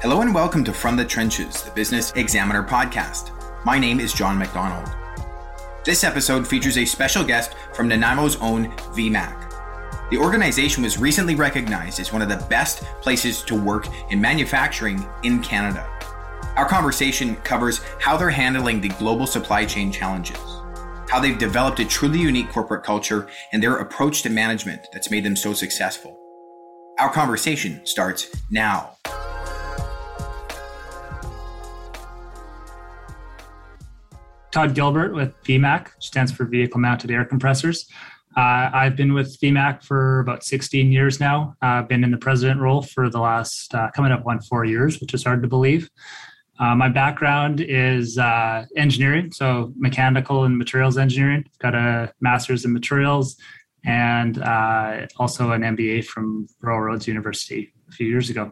Hello and welcome to From the Trenches, the Business Examiner podcast. My name is John McDonald. This episode features a special guest from Nanaimo's own VMAC. The organization was recently recognized as one of the best places to work in manufacturing in Canada. Our conversation covers how they're handling the global supply chain challenges, how they've developed a truly unique corporate culture, and their approach to management that's made them so successful. Our conversation starts now. Todd Gilbert with VMAC, stands for Vehicle Mounted Air Compressors. Uh, I've been with VMAC for about 16 years now. I've uh, been in the president role for the last uh, coming up on four years, which is hard to believe. Uh, my background is uh, engineering, so mechanical and materials engineering. I've got a master's in materials and uh, also an MBA from Royal Roads University a few years ago.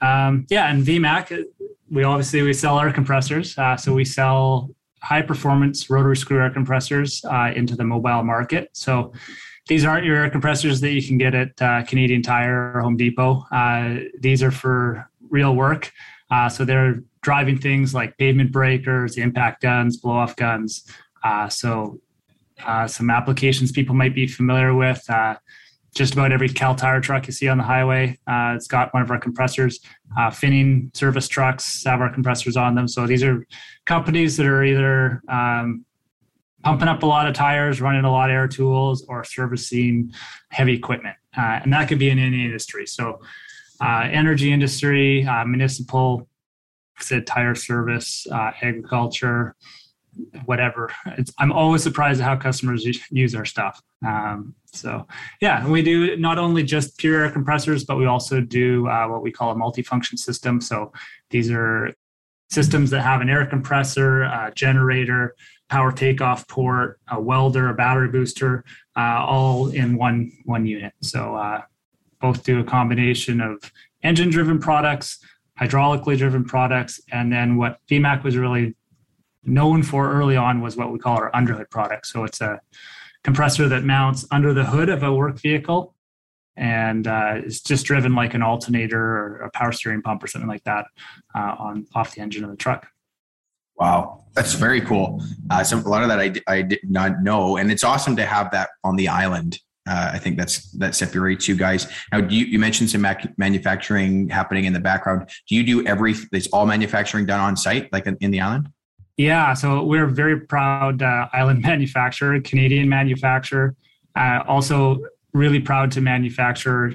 Um, yeah, and VMAC, we obviously we sell air compressors. Uh, so we sell high performance rotary screw air compressors uh, into the mobile market. So these aren't your air compressors that you can get at uh, Canadian Tire or Home Depot. uh, these are for real work. Uh, so they're driving things like pavement breakers, impact guns, blow off guns. Uh, so some applications people might be familiar with just about every Kal Tire truck you see on the highway. Uh, it's got one of our compressors. Uh, Finning service trucks have our compressors on them. So these are companies that are either um, pumping up a lot of tires, running a lot of air tools, or servicing heavy equipment. Uh, and that could be in any industry. So uh, energy industry, uh, municipal, said tire service, uh, agriculture, whatever. It's, I'm always surprised at how customers use our stuff. Um, so yeah, we do not only just pure air compressors, but we also do uh, what we call a multifunction system. So these are systems that have an air compressor, a generator, power takeoff port, a welder, a battery booster, uh, all in one one unit. So uh, both do a combination of engine-driven products, hydraulically driven products, and then what VMAC was really known for early on was what we call our underhood product. So it's a compressor that mounts under the hood of a work vehicle and uh, it's just driven like an alternator or a power steering pump or something like that uh, on off the engine of the truck. Wow, that's very cool. Uh, a lot of that I, I did not know, and it's awesome to have that on the island. Uh, I think that's that separates you guys. Now, you, you mentioned some mac- manufacturing happening in the background. Do you do every? It's all manufacturing done on site, like in, in the island? Yeah, so we're a very proud uh, island manufacturer, Canadian manufacturer. Uh, also, really proud to manufacture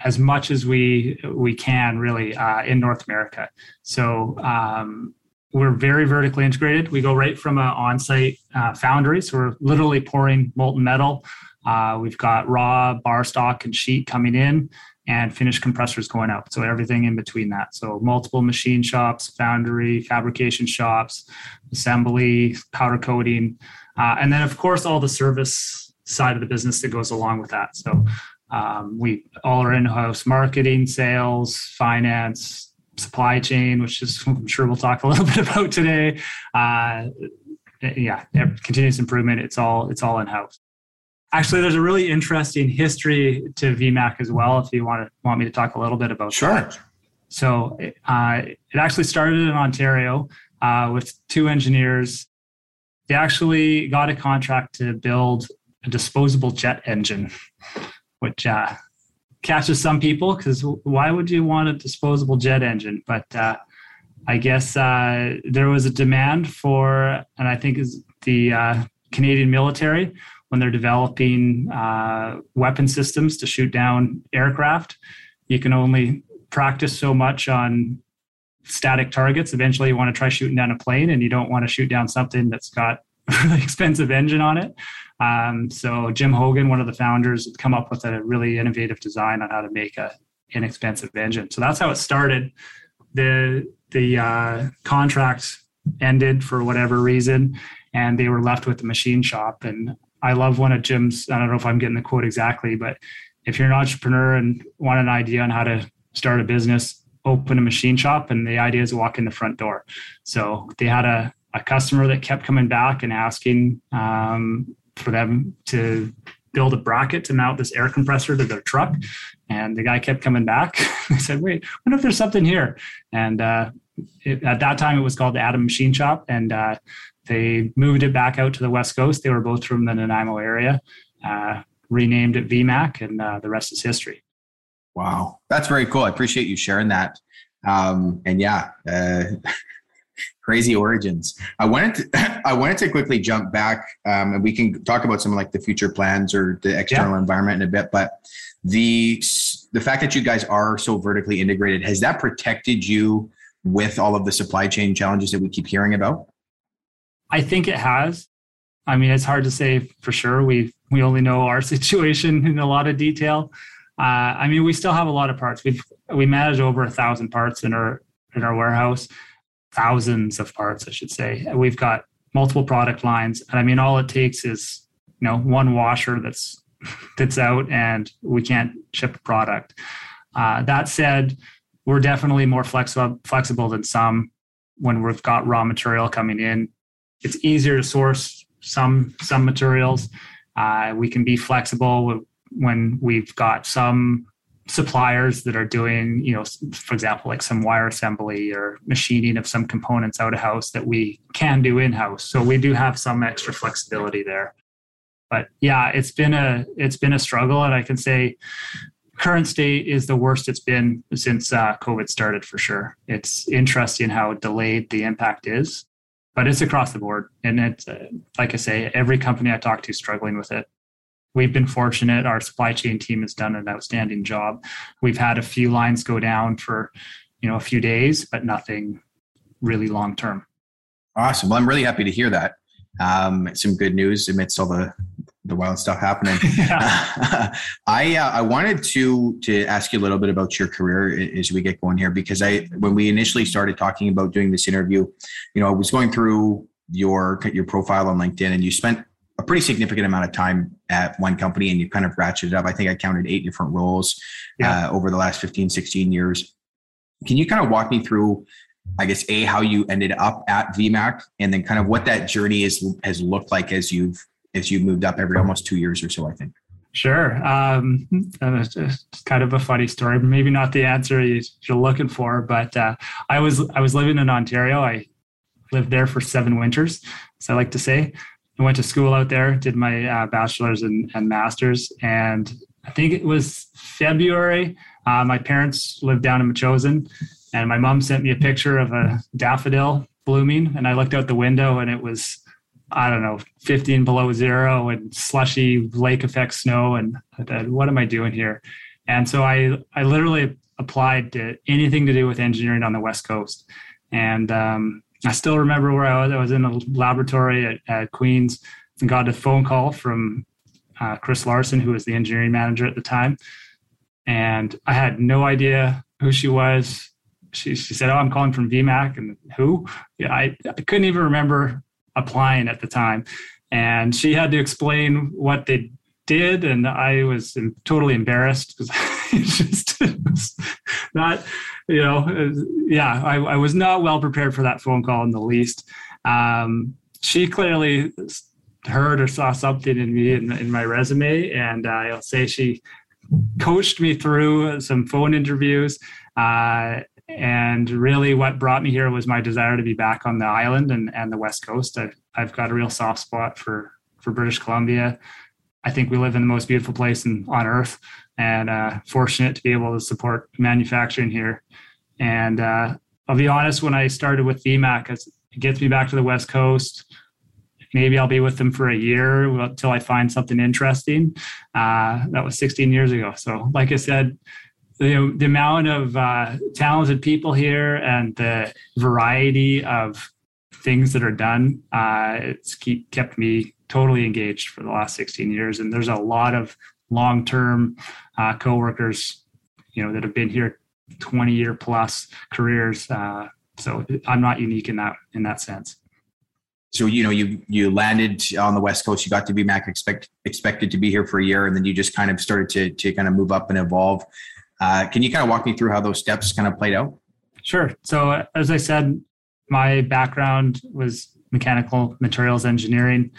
as much as we we can really uh, in North America. So um, we're very vertically integrated. We go right from an on-site uh, foundry, so we're literally pouring molten metal. Uh, we've got raw bar stock and sheet coming in and finished compressors going out. So everything in between that. So multiple machine shops, foundry, fabrication shops, assembly, powder coating, uh, and then of course all the service side of the business that goes along with that. So um, we all are in-house marketing, sales, finance, supply chain, which is I'm sure we'll talk a little bit about today. Uh, yeah, continuous improvement. It's all it's all in-house. Actually, there's a really interesting history to VMAC as well. If you want to want me to talk a little bit about sure. That. So uh, it actually started in Ontario uh, with two engineers. They actually got a contract to build a disposable jet engine, which uh, catches some people because why would you want a disposable jet engine? But uh, I guess uh, there was a demand for, and I think is the uh, Canadian military when they're developing uh, weapon systems to shoot down aircraft. You can only practice so much on static targets. Eventually, you want to try shooting down a plane, and you don't want to shoot down something that's got an really expensive engine on it. Um, so Jim Hogan, one of the founders, had come up with a really innovative design on how to make a inexpensive engine. So that's how it started. The the uh, contract ended for whatever reason, and they were left with the machine shop. And I love one of Jim's. I don't know if I'm getting the quote exactly, but if you're an entrepreneur and want an idea on how to start a business, open a machine shop. And the idea is walk in the front door. So they had a, a customer that kept coming back and asking um, for them to build a bracket to mount this air compressor to their truck. And the guy kept coming back. I said, wait, I wonder if there's something here. And uh, it, at that time, it was called the Adam Machine Shop. And uh, they moved it back out to the West Coast. They were both from the Nanaimo area, uh, renamed it VMAC, and uh, the rest is history. Wow. That's very cool. I appreciate you sharing that. Um, and yeah, uh, crazy origins. I wanted to, I wanted to quickly jump back, um, and we can talk about some like the future plans or the external yeah. environment in a bit. But the the fact that you guys are so vertically integrated has that protected you with all of the supply chain challenges that we keep hearing about? I think it has. I mean, it's hard to say for sure. We we only know our situation in a lot of detail. Uh, I mean, we still have a lot of parts. We've we manage over a thousand parts in our in our warehouse, thousands of parts, I should say. We've got multiple product lines, and I mean, all it takes is you know one washer that's that's out, and we can't ship a product. Uh, that said, we're definitely more flexible flexible than some when we've got raw material coming in. It's easier to source some some materials. Uh, we can be flexible when we've got some suppliers that are doing, you know, for example, like some wire assembly or machining of some components out of house that we can do in house. So we do have some extra flexibility there. But yeah, it's been a it's been a struggle, and I can say current state is the worst it's been since uh, COVID started for sure. It's interesting how delayed the impact is, but it's across the board, and it's uh, like I say, every company I talk to is struggling with it we've been fortunate. Our supply chain team has done an outstanding job. We've had a few lines go down for, you know, a few days, but nothing really long term. Awesome. Well, I'm really happy to hear that. Um, some good news amidst all the the wild stuff happening. I uh, I wanted to to ask you a little bit about your career as we get going here because I when we initially started talking about doing this interview, you know, I was going through your your profile on LinkedIn and you spent a pretty significant amount of time at one company and you kind of ratcheted up. I think I counted eight different roles yeah. uh, over the last 15, 16 years. Can you kind of walk me through, I guess, A, how you ended up at VMAC and then kind of what that journey is, has looked like as you've, as you've moved up every almost two years or so, I think. Sure. Um, it's kind of a funny story. Maybe not the answer you're looking for, but uh, I was I was living in Ontario. I lived there for seven winters, as I like to say. I went to school out there, did my uh, bachelor's and, and, master's, and I think it was February. Uh, my parents lived down in Metchosin, and my mom sent me a picture of a daffodil blooming, and I looked out the window, and it was I don't know, 15 below zero and slushy lake effect snow. And I thought, what am I doing here? And so I, I literally applied to anything to do with engineering on the West Coast. And um, I still remember where I was. I was in a laboratory at, at Queens and got a phone call from uh, Chris Larson, who was the engineering manager at the time. And I had no idea who she was. She, she said, Oh, I'm calling from VMAC. And who? Yeah, I, I couldn't even remember applying at the time. And she had to explain what they did. And I was totally embarrassed because it just was not you know, yeah, I, I, was not well prepared for that phone call in the least. Um, she clearly heard or saw something in me in, in my resume, and uh, I'll say she coached me through some phone interviews. Uh, and really, what brought me here was my desire to be back on the island and, and the West Coast. I've, I've got a real soft spot for, for British Columbia. I think we live in the most beautiful place in, on earth and uh, fortunate to be able to support manufacturing here. And uh, I'll be honest, when I started with VMAC, it gets me back to the West Coast. Maybe I'll be with them for a year until I find something interesting. Uh, that was 16 years ago. So, like I said, the, the amount of uh, talented people here and the variety of things that are done, uh, it's keep, kept me totally engaged for the last 16 years. And there's a lot of long-term uh, coworkers, you know, that have been here 20 year plus careers. Uh, so I'm not unique in that in that sense. So you know you you landed on the West Coast. You got to VMAC expect expected to be here for a year, and then you just kind of started to to kind of move up and evolve. Uh, can you kind of walk me through how those steps kind of played out? Sure. So uh, as I said, my background was mechanical materials engineering.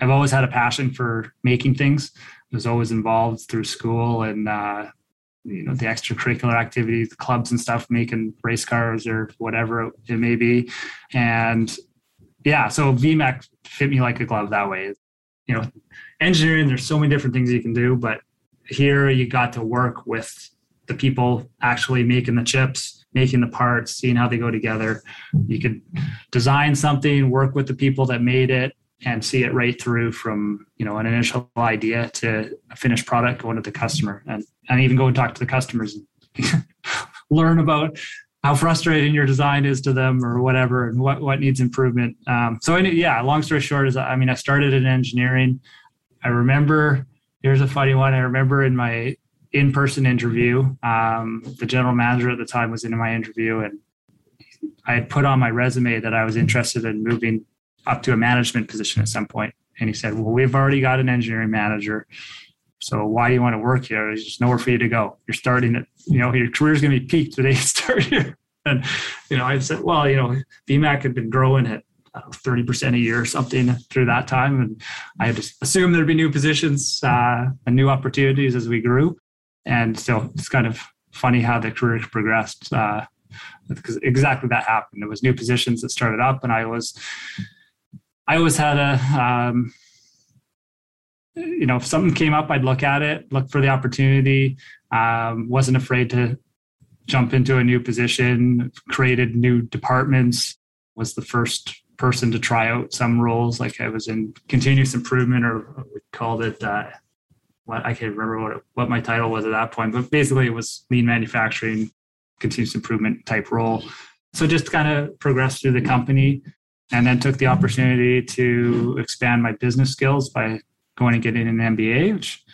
I've always had a passion for making things. I was always involved through school and uh, you know the extracurricular activities, the clubs and stuff, making race cars or whatever it may be, and yeah, so VMAC fit me like a glove that way. You know, engineering, there's so many different things you can do, but here you got to work with the people actually making the chips, making the parts, seeing how they go together. You could design something, work with the people that made it, and see it right through from you know an initial idea to a finished product going to the customer, and and even go and talk to the customers, and learn about how frustrating your design is to them or whatever, and what what needs improvement. Um, so yeah, long story short is I mean I started in engineering. I remember here's a funny one. I remember in my in-person interview, um, the general manager at the time was in my interview, and I had put on my resume that I was interested in moving up to a management position at some point. And he said, "Well, we've already got an engineering manager." So why do you want to work here? There's just nowhere for you to go. You're starting at, you know, your career's going to be peaked the day you start here. And, you know, I said, well, you know, VMAC had been growing at thirty percent a year or something through that time, and I had to assume there'd be new positions uh, and new opportunities as we grew. And so it's kind of funny how the career progressed uh, because exactly that happened. There was new positions that started up, and I was, I always had a, um, you know, if something came up, I'd look at it, look for the opportunity. Um, wasn't afraid to jump into a new position. Created new departments. Was the first person to try out some roles. Like I was in continuous improvement, or we called it. Uh, what I can't remember what it, what my title was at that point, but basically it was lean manufacturing, continuous improvement type role. So just kind of progressed through the company, and then took the opportunity to expand my business skills by going and getting an MBA, which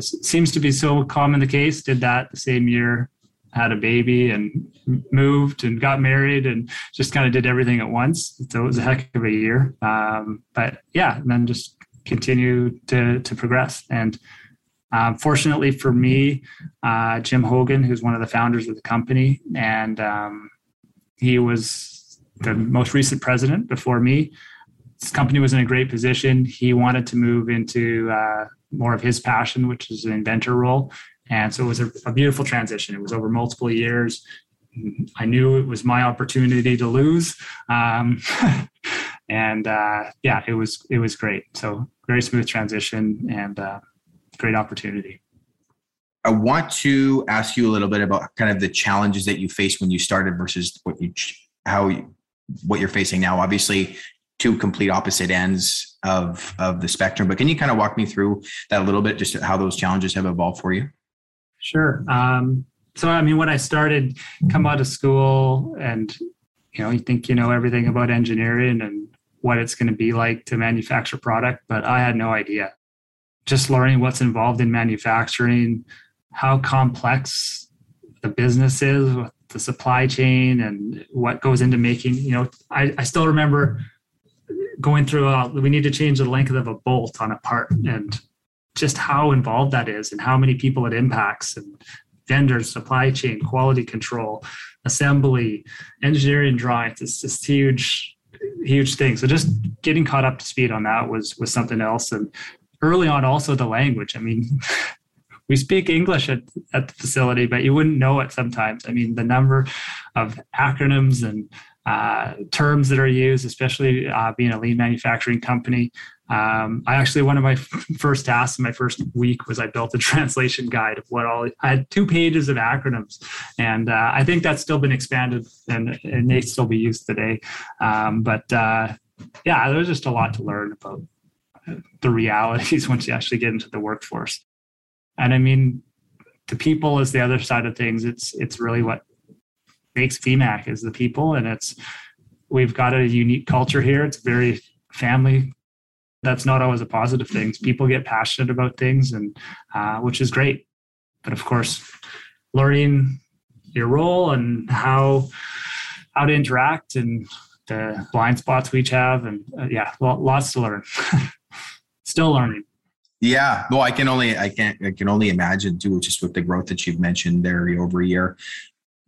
seems to be so common the case. Did that the same year had a baby and moved and got married and just kind of did everything at once. So it was a heck of a year. Um, but yeah, and then just continued to, to progress. And um, fortunately for me, uh, Jim Hogan, who's one of the founders of the company, and um, he was the most recent president before me. This company was in a great position. He wanted to move into uh, more of his passion, which is an inventor role. And so it was a, a beautiful transition. It was over multiple years. I knew it was my opportunity to lose. Um, and uh, yeah, it was it was great. So very smooth transition and uh, great opportunity. I want to ask you a little bit about kind of the challenges that you faced when you started versus what you how you, what you're facing now. Obviously, two complete opposite ends of of the spectrum. But can you kind of walk me through that a little bit, just how those challenges have evolved for you? Sure. Um, so, I mean, when I started, come out of school, and you know, you think you know everything about engineering and what it's going to be like to manufacture product, but I had no idea. Just learning what's involved in manufacturing, how complex the business is with the supply chain and what goes into making, you know, I, I still remember going through, we need to change the length of a bolt on a part and just how involved that is and how many people it impacts and vendors, supply chain, quality control, assembly, engineering drawings. It's just huge, huge thing. So just getting caught up to speed on that was was something else. And early on, also the language. I mean, we speak English at, at the facility, but you wouldn't know it sometimes. I mean, the number of acronyms and uh, terms that are used, especially uh, being a lean manufacturing company. Um, I actually, one of my first tasks in my first week was I built a translation guide of what all, I had two pages of acronyms. And uh, I think that's still been expanded and it may still be used today. Um, but uh, yeah, there's just a lot to learn about the realities once you actually get into the workforce. And I mean, the people is the other side of things. It's it's really what makes VMAC is the people, and it's we've got a unique culture here. It's very family. That's not always a positive thing. People get passionate about things, and uh, which is great. But of course, learning your role and how how to interact and the blind spots we each have, and uh, yeah, lots to learn. Still learning. Yeah, well, I can only I can I can only imagine too, just with the growth that you've mentioned there over a year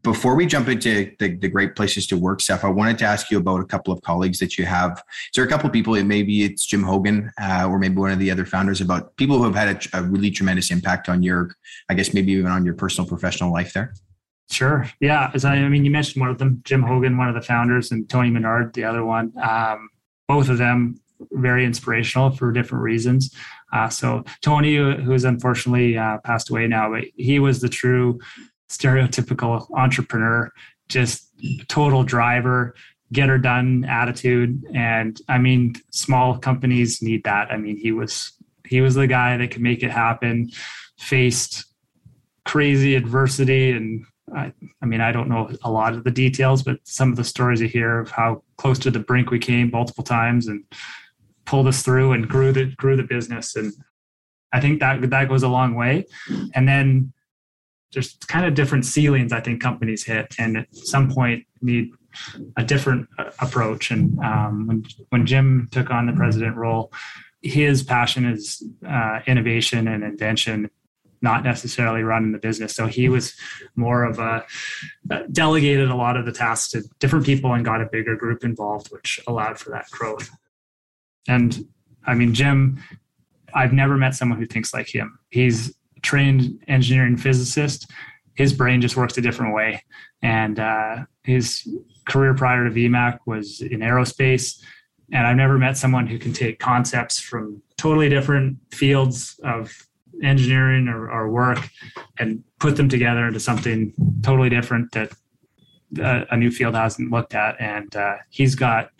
before we jump into the, the great places to work stuff, I wanted to ask you about a couple of colleagues that you have. Is there a couple of people, maybe it's Jim Hogan uh, or maybe one of the other founders, about people who have had a, a, really tremendous impact on your, I guess, maybe even on your personal professional life there? Sure. Yeah. As I, I mean, you mentioned one of them, Jim Hogan, one of the founders, and Tony Menard, the other one. Um, both of them very inspirational for different reasons. Uh, so Tony, who has unfortunately uh, passed away now, but he was the true stereotypical entrepreneur, just total driver, get her done attitude. And I mean, small companies need that. I mean, he was he was the guy that could make it happen, faced crazy adversity and I, I, mean, I don't know a lot of the details, but some of the stories you hear of how close to the brink we came multiple times and pulled us through and grew the grew the business. And I think that that goes a long way. And then there's kind of different ceilings I think companies hit, and at some point need a different uh, approach. And um, when when Jim took on the president role, his passion is uh, innovation and invention, not necessarily running the business. So he was more of a uh, delegated a lot of the tasks to different people and got a bigger group involved, which allowed for that growth. And I mean, Jim, I've never met someone who thinks like him. He's trained engineering physicist. His brain just works a different way. And uh, his career prior to VMAC was in aerospace. And I've never met someone who can take concepts from totally different fields of engineering or, or work and put them together into something totally different that a, a new field hasn't looked at. And uh, he's got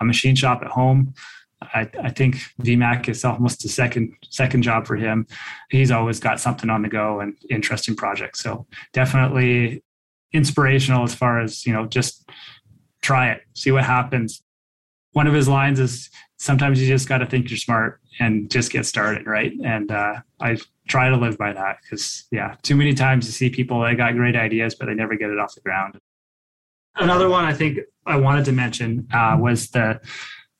a machine shop at home I, I, think VMAC is almost a second second job for him. He's always got something on the go and interesting projects. So definitely inspirational as far as you know, just try it, see what happens. One of his lines is sometimes you just got to think you're smart and just get started, right? And uh, I try to live by that because yeah, too many times you see people that got great ideas but they never get it off the ground. Another one I think I wanted to mention uh, was the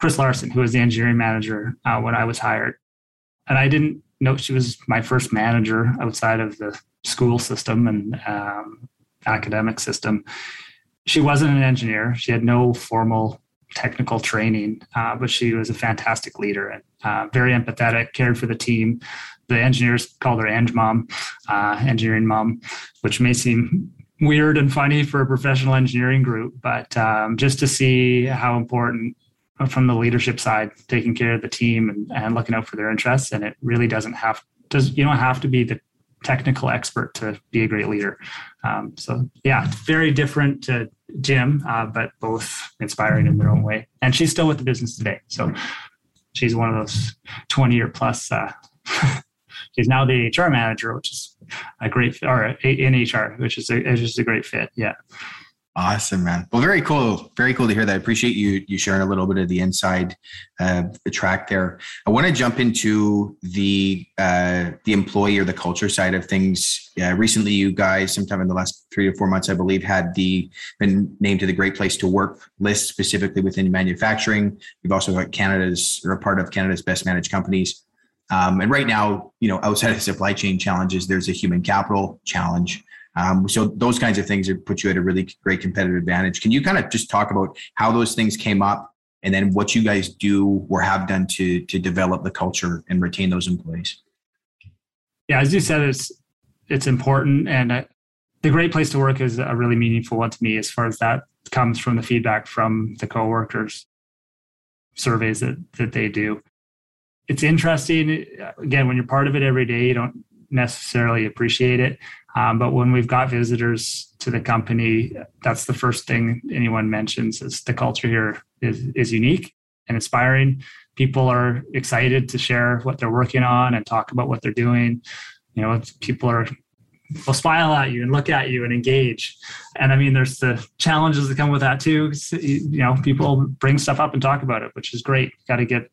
Chris Larson, who was the engineering manager uh, when I was hired. And I didn't know she was my first manager outside of the school system and um, academic system. She wasn't an engineer. She had no formal technical training, uh, but she was a fantastic leader and uh, very empathetic, cared for the team. The engineers called her Eng Mom, uh, engineering mom, which may seem weird and funny for a professional engineering group, but um, just to see how important from the leadership side, taking care of the team and, and looking out for their interests. And it really doesn't have does you don't have to be the technical expert to be a great leader. Um, so yeah, very different to Jim, uh, but both inspiring in their own way. And she's still with the business today. So she's one of those 20 year plus. Uh, she's now the HR manager, which is a great, or in HR, which is a, which is a great fit. Yeah. Awesome, man. Well, very cool. Very cool to hear that. I appreciate you you sharing a little bit of the inside uh, the track there. I want to jump into the uh, the employee or the culture side of things. Yeah, recently, you guys, sometime in the last three or four months, I believe, had the been named to the Great Place to Work list, specifically within manufacturing. We've also got Canada's or a part of Canada's best managed companies. Um, and right now, you know, outside of supply chain challenges, there's a human capital challenge. Um, so those kinds of things put you at a really great competitive advantage. Can you kind of just talk about how those things came up and then what you guys do or have done to to develop the culture and retain those employees? Yeah, as you said, it's it's important, and the great place to work is a really meaningful one to me as far as that comes from the feedback from the coworkers surveys that that they do. It's interesting. Again, when you're part of it every day, you don't necessarily appreciate it. Um, but when we've got visitors to the company, that's the first thing anyone mentions is the culture here is, is unique and inspiring. People are excited to share what they're working on and talk about what they're doing. You know, people are will smile at you and look at you and engage. And I mean, there's the challenges that come with that too. You know, people bring stuff up and talk about it, which is great. Got to get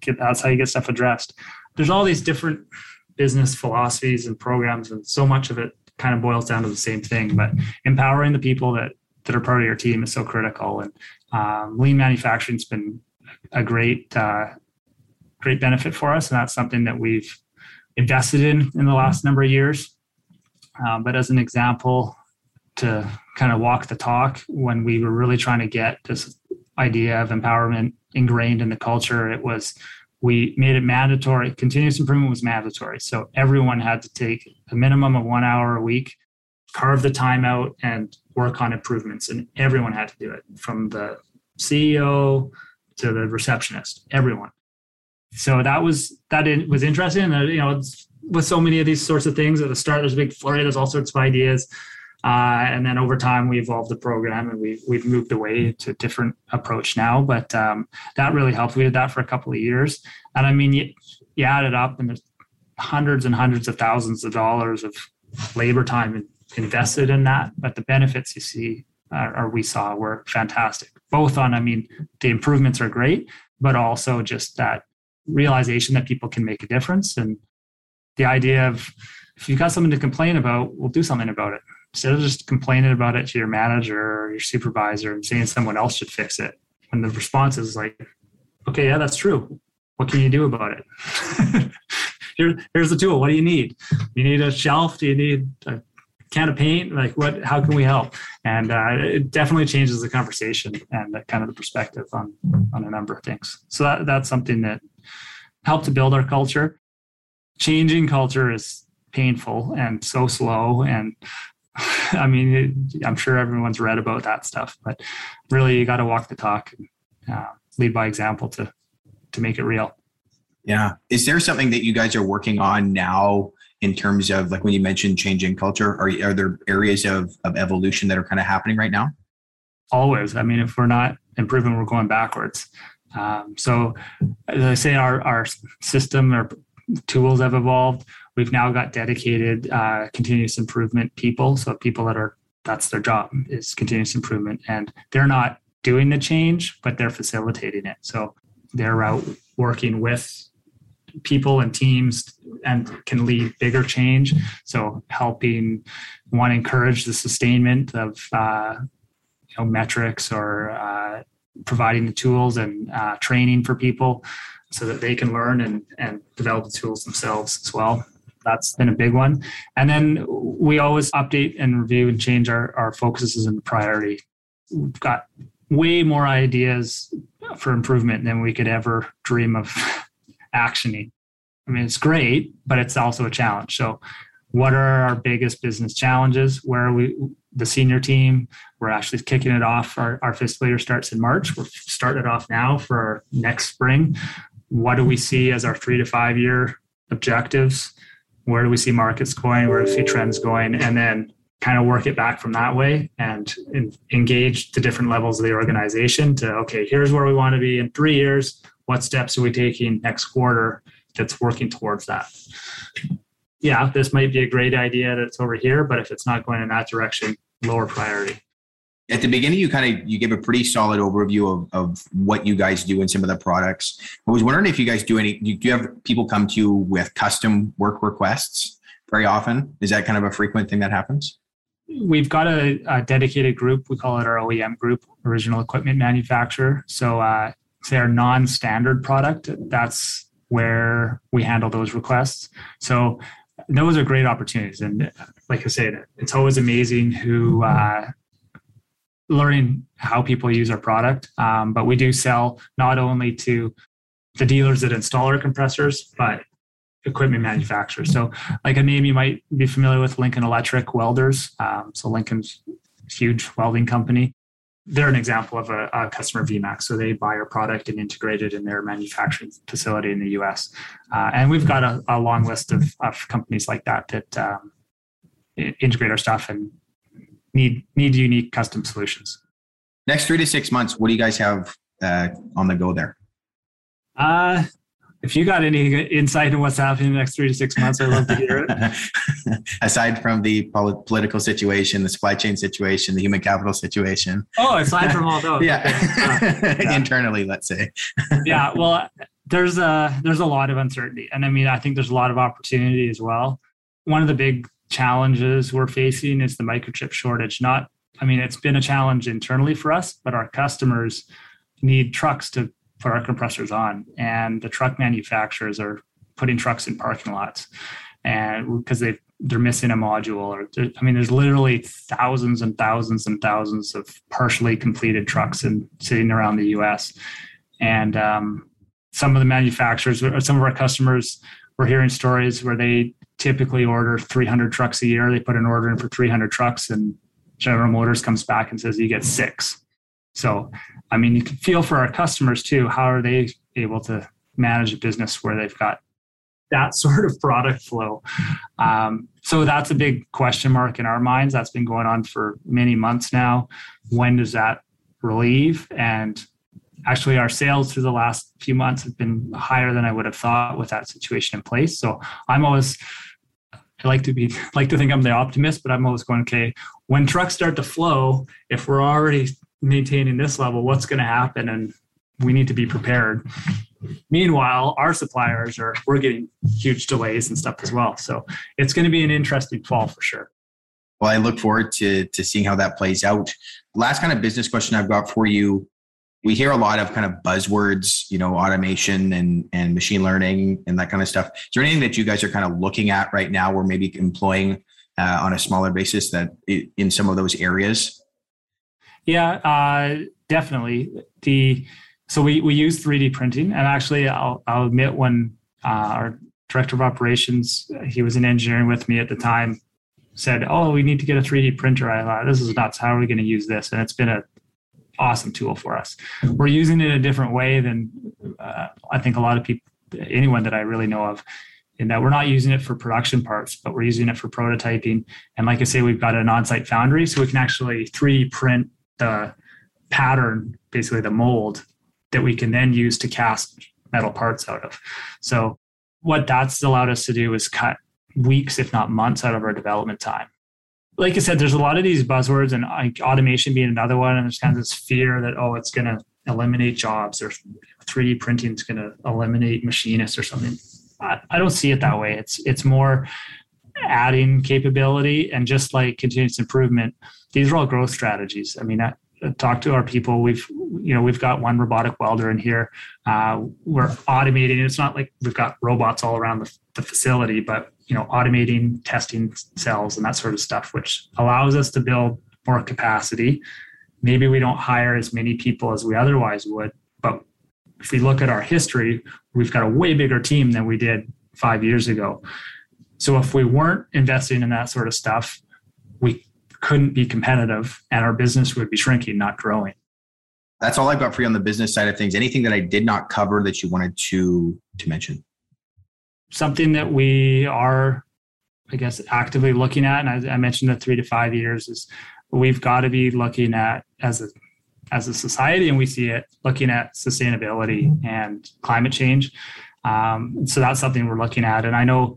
get that's how you get stuff addressed. There's all these different business philosophies and programs, and so much of it kind of boils down to the same thing. But empowering the people that that are part of your team is so critical. And um, lean manufacturing's been a great uh, great benefit for us, and that's something that we've invested in in the last number of years. Um, but as an example, to kind of walk the talk when we were really trying to get this idea of empowerment ingrained in the culture. It was we made it mandatory. Continuous improvement was mandatory. So everyone had to take a minimum of one hour a week, carve the time out, and work on improvements. And everyone had to do it from the CEO to the receptionist, everyone. So that was that was interesting. And, you know, with so many of these sorts of things at the start, there's a big flurry, there's all sorts of ideas. Uh, and then over time, we evolved the program and we, we've moved away to a different approach now. But um, that really helped. We did that for a couple of years. And I mean, you, you add it up, and there's hundreds and hundreds of thousands of dollars of labor time invested in that. But the benefits you see or we saw were fantastic. Both on, I mean, the improvements are great, but also just that realization that people can make a difference and the idea of if you've got something to complain about, we'll do something about it instead of just complaining about it to your manager or your supervisor and saying someone else should fix it when the response is like okay yeah that's true. What can you do about it? Here, here's the tool. What do you need? You need a shelf? Do you need a can of paint? Like what how can we help? And uh, it definitely changes the conversation and kind of the perspective on on a number of things. So that, that's something that helped to build our culture. Changing culture is painful and so slow and I mean, I'm sure everyone's read about that stuff, but really, you got to walk the talk, and, uh, lead by example to to make it real. Yeah. Is there something that you guys are working on now in terms of like when you mentioned changing culture? Are are there areas of of evolution that are kind of happening right now? Always. I mean, if we're not improving, we're going backwards. Um, so, as I say, our our system or tools have evolved we've now got dedicated uh, continuous improvement people. So people that are that's their job is continuous improvement. And they're not doing the change but they're facilitating it. So they're out working with people and teams and can lead bigger change. So helping one encourage the sustainment of uh, you know metrics or uh, providing the tools and uh, training for people so that they can learn and, and develop the tools themselves as well that's been a big one. And then we always update and review and change our, our focuses and priority. We've got way more ideas for improvement than we could ever dream of actioning. I mean, it's great, but it's also a challenge. So, what are our biggest business challenges? Where are we, the senior team? We're actually kicking it off. Our, our fiscal year starts in March. We're starting it off now for next spring. What do we see as our three to five year objectives? Where do we see markets going where do we see trends going and then kind of work it back from that way and in, engage the different levels of the organization to okay here's where we want to be in three years. What steps are we taking next quarter that's working towards that? Yeah this might be a great idea that's over here but if it's not going in that direction lower priority at the beginning you kind of you give a pretty solid overview of, of what you guys do and some of the products. I was wondering if you guys do any do you have people come to you with custom work requests very often? Is that kind of a frequent thing that happens? We've got a, a dedicated group. We call it our oem group original equipment manufacturer. So uh, say our non-standard product. That's where we handle those requests. So those are great opportunities. And like i said it's always amazing who uh, learning how people use our product. Um, but we do sell not only to the dealers that install our compressors, but equipment manufacturers. So, like a name you might be familiar with, Lincoln Electric Welders. Um, so, Lincoln's huge welding company. They're an example of a, a, customer VMAC's. So they buy our product and integrate it in their manufacturing facility in the US. Uh, and we've got a, a long list of, of, companies like that that um, integrate our stuff and need need unique custom solutions. Next three to six months, what do you guys have uh, on the go there? Uh, if you got any insight into what's happening in the next three to six months, I'd love to hear it. Aside from the political situation, the supply chain situation, the human capital situation. Oh, aside from all those. yeah. Okay. Uh, Internally, let's say. yeah. Well, there's a there's a lot of uncertainty, and I mean, I think there's a lot of opportunity as well. One of the big challenges we're facing is the microchip shortage. Not, I mean, it's been a challenge internally for us, but our customers need trucks to put our compressors on, and the truck manufacturers are putting trucks in parking lots, and because they they're missing a module or i mean there's literally thousands and thousands and thousands of partially completed trucks and sitting around the us and um, some of the manufacturers some of our customers we're hearing stories where they typically order 300 trucks a year they put an order in for 300 trucks and general motors comes back and says you get six so i mean you can feel for our customers too how are they able to manage a business where they've got that sort of product flow. Um, so that's a big question mark in our minds. That's been going on for many months now. When does that relieve? And actually, our sales through the last few months have been higher than I would have thought with that situation in place. So I'm always I like to be like to think I'm the optimist, but I'm always going, okay, when trucks start to flow, if we're already maintaining this level, what's going to happen? And we need to be prepared. Meanwhile, our suppliers are we're getting huge delays and stuff as well. So it's going to be an interesting fall for sure. Well, I look forward to to seeing how that plays out. Last kind of business question I've got for you. We hear a lot of kind of buzzwords, you know, automation and and machine learning and that kind of stuff. Is there anything that you guys are kind of looking at right now, or maybe employing uh, on a smaller basis that in some of those areas? Yeah, uh, definitely. The so we, we use 3D printing. And actually, I'll, I'll admit when uh, our director of operations, he was in engineering with me at the time, said, "Oh, we need to get a 3D printer." I thought, "This is nuts. How are we going to use this?" And it's been an awesome tool for us. We're using it a different way than uh, I think a lot of people, anyone that I really know of, in that we're not using it for production parts, but we're using it for prototyping. And like I say, we've got an on-site foundry, so we can actually 3D print the pattern, basically the mold that we can then use to cast metal parts out of. So what that's allowed us to do is cut weeks, if not months, out of our development time. Like I said, there's a lot of these buzzwords, and like automation being another one. And there's kind of this fear that oh, it's going to eliminate jobs, or 3D printing is going to eliminate machinists or something. I, I don't see it that way. It's it's more adding capability and just like continuous improvement. These are all growth strategies. I mean, I, talk to our people. We've you know we've got one robotic welder in here. Uh, we're automating. It's not like we've got robots all around the, the facility, but you know automating testing cells and that sort of stuff, which allows us to build more capacity. Maybe we don't hire as many people as we otherwise would, but if we look at our history, we've got a way bigger team than we did five years ago. So if we weren't investing in that sort of stuff, we couldn't be competitive and our business would be shrinking, not growing. That's all I've got for you on the business side of things. Anything that I did not cover that you wanted to to mention? Something that we are, I guess, actively looking at, and I, I mentioned the three to five years is we've got to be looking at as a as a society, and we see it looking at sustainability and climate change. Um, so that's something we're looking at, and I know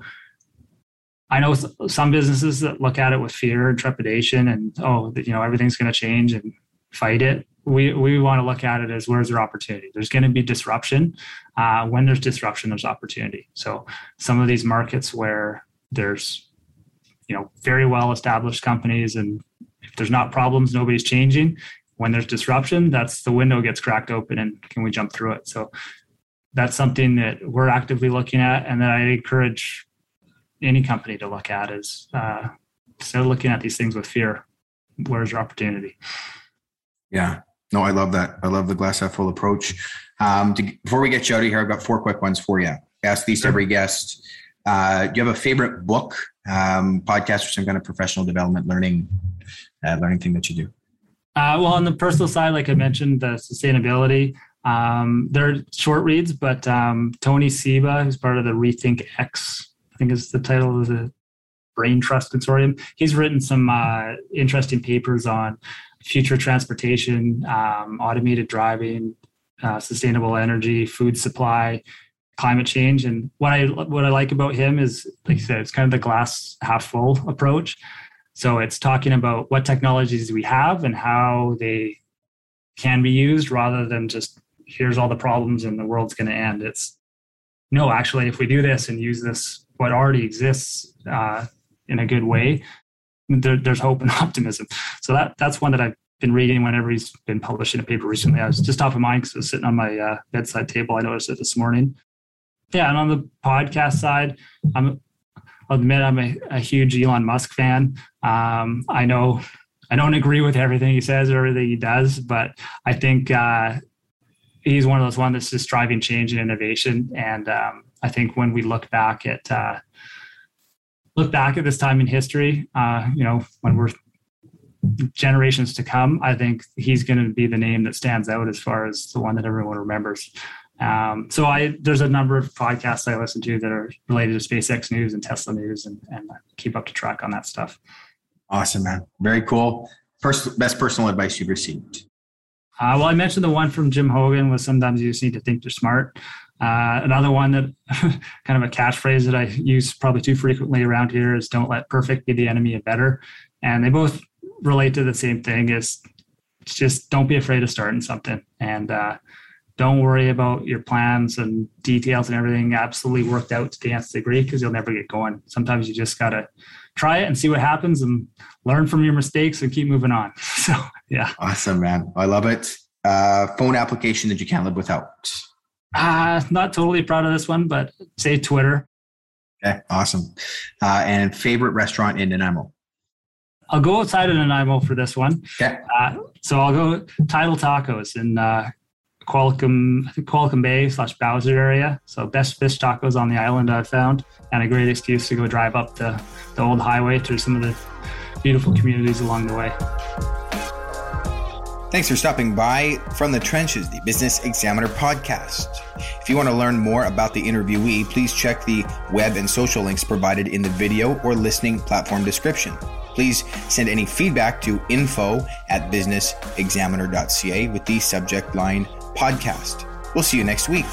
I know some businesses that look at it with fear and trepidation and oh, you know, everything's going to change and fight it. We we want to look at it as where's there opportunity. There's going to be disruption. Uh, when there's disruption, there's opportunity. So some of these markets where there's you know very well established companies and if there's not problems, nobody's changing. When there's disruption, that's the window gets cracked open and can we jump through it? So that's something that we're actively looking at and that I encourage any company to look at is uh, instead of looking at these things with fear, where's your opportunity? Yeah, no, I love that. I love the glass half full approach. Um, to, before we get you out of here, I've got four quick ones for you. I ask these to every guest. Uh, do you have a favorite book, um, podcast, or some kind of professional development learning uh, learning thing that you do? Uh, well, on the personal side, like I mentioned, the sustainability. Um, they're short reads, but um, Tony Seba, who's part of the Rethink X I think is the title of the Brain Trust Consortium. He's written some uh, interesting papers on future transportation, um, automated driving, uh, sustainable energy, food supply, climate change. And what I what I like about him is, like I said, it's kind of the glass half full approach. So it's talking about what technologies we have and how they can be used, rather than just here's all the problems and the world's going to end. It's no, actually, if we do this and use this what already exists uh, in a good way, there, there's hope and optimism. So that that's one that I've been reading whenever he's been publishing a paper recently. I was just top of mind because it was sitting on my uh, bedside table. I noticed it this morning. Yeah, and on the podcast side, I'm I'll admit I'm a, a huge Elon Musk fan. Um, I know I don't agree with everything he says or everything he does, but I think uh, he's one of those ones that's just driving change and innovation. And um, I think when we look back at uh, look back at this time in history, uh, you know, when we're generations to come, I think he's going to be the name that stands out as far as the one that everyone remembers. Um, so I there's a number of podcasts I listen to that are related to SpaceX news and Tesla news, and, and keep up to track on that stuff. Awesome, man. Very cool. First, best personal advice you've received. Uh, well, I mentioned the one from Jim Hogan was sometimes you just need to think you're smart. Uh, another one that kind of a catchphrase that I use probably too frequently around here is don't let perfect be the enemy of better. And they both relate to the same thing is just don't be afraid of starting something and uh, don't worry about your plans and details and everything absolutely worked out to the nth degree because you'll never get going. Sometimes you just got to try it and see what happens and learn from your mistakes and keep moving on. So, yeah. Awesome, man. I love it. Uh, phone application that you can't live without. Uh, not totally proud of this one, but say Twitter. Okay, awesome. Uh, and favorite restaurant in Nanaimo? I'll go outside of Nanaimo for this one. Okay. Uh, so I'll go Tidal Tacos in uh, Qualicum, Qualicum Bay slash Bowser area. So best fish tacos on the island I've found, and a great excuse to go drive up the, the old highway through some of the beautiful communities along the way. Thanks for stopping by from the trenches, the Business Examiner podcast. If you want to learn more about the interviewee, please check the web and social links provided in the video or listening platform description. Please send any feedback to info at businessexaminer.ca with the subject line podcast. We'll see you next week.